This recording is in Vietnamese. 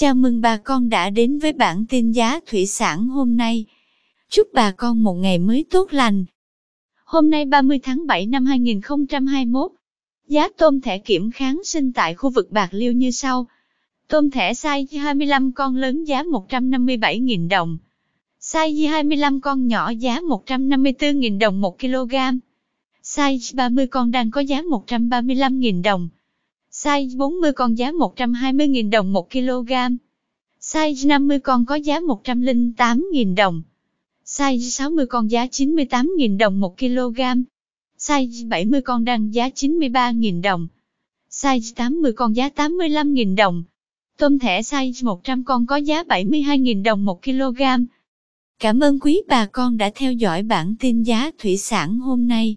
Chào mừng bà con đã đến với bản tin giá thủy sản hôm nay. Chúc bà con một ngày mới tốt lành. Hôm nay 30 tháng 7 năm 2021, giá tôm thẻ kiểm kháng sinh tại khu vực Bạc Liêu như sau. Tôm thẻ size 25 con lớn giá 157.000 đồng. Size 25 con nhỏ giá 154.000 đồng 1 kg. Size 30 con đang có giá 135.000 đồng. Size 40 con giá 120.000 đồng 1 kg. Size 50 con có giá 108.000 đồng. Size 60 con giá 98.000 đồng 1 kg. Size 70 con đang giá 93.000 đồng. Size 80 con giá 85.000 đồng. Tôm thẻ size 100 con có giá 72.000 đồng 1 kg. Cảm ơn quý bà con đã theo dõi bản tin giá thủy sản hôm nay.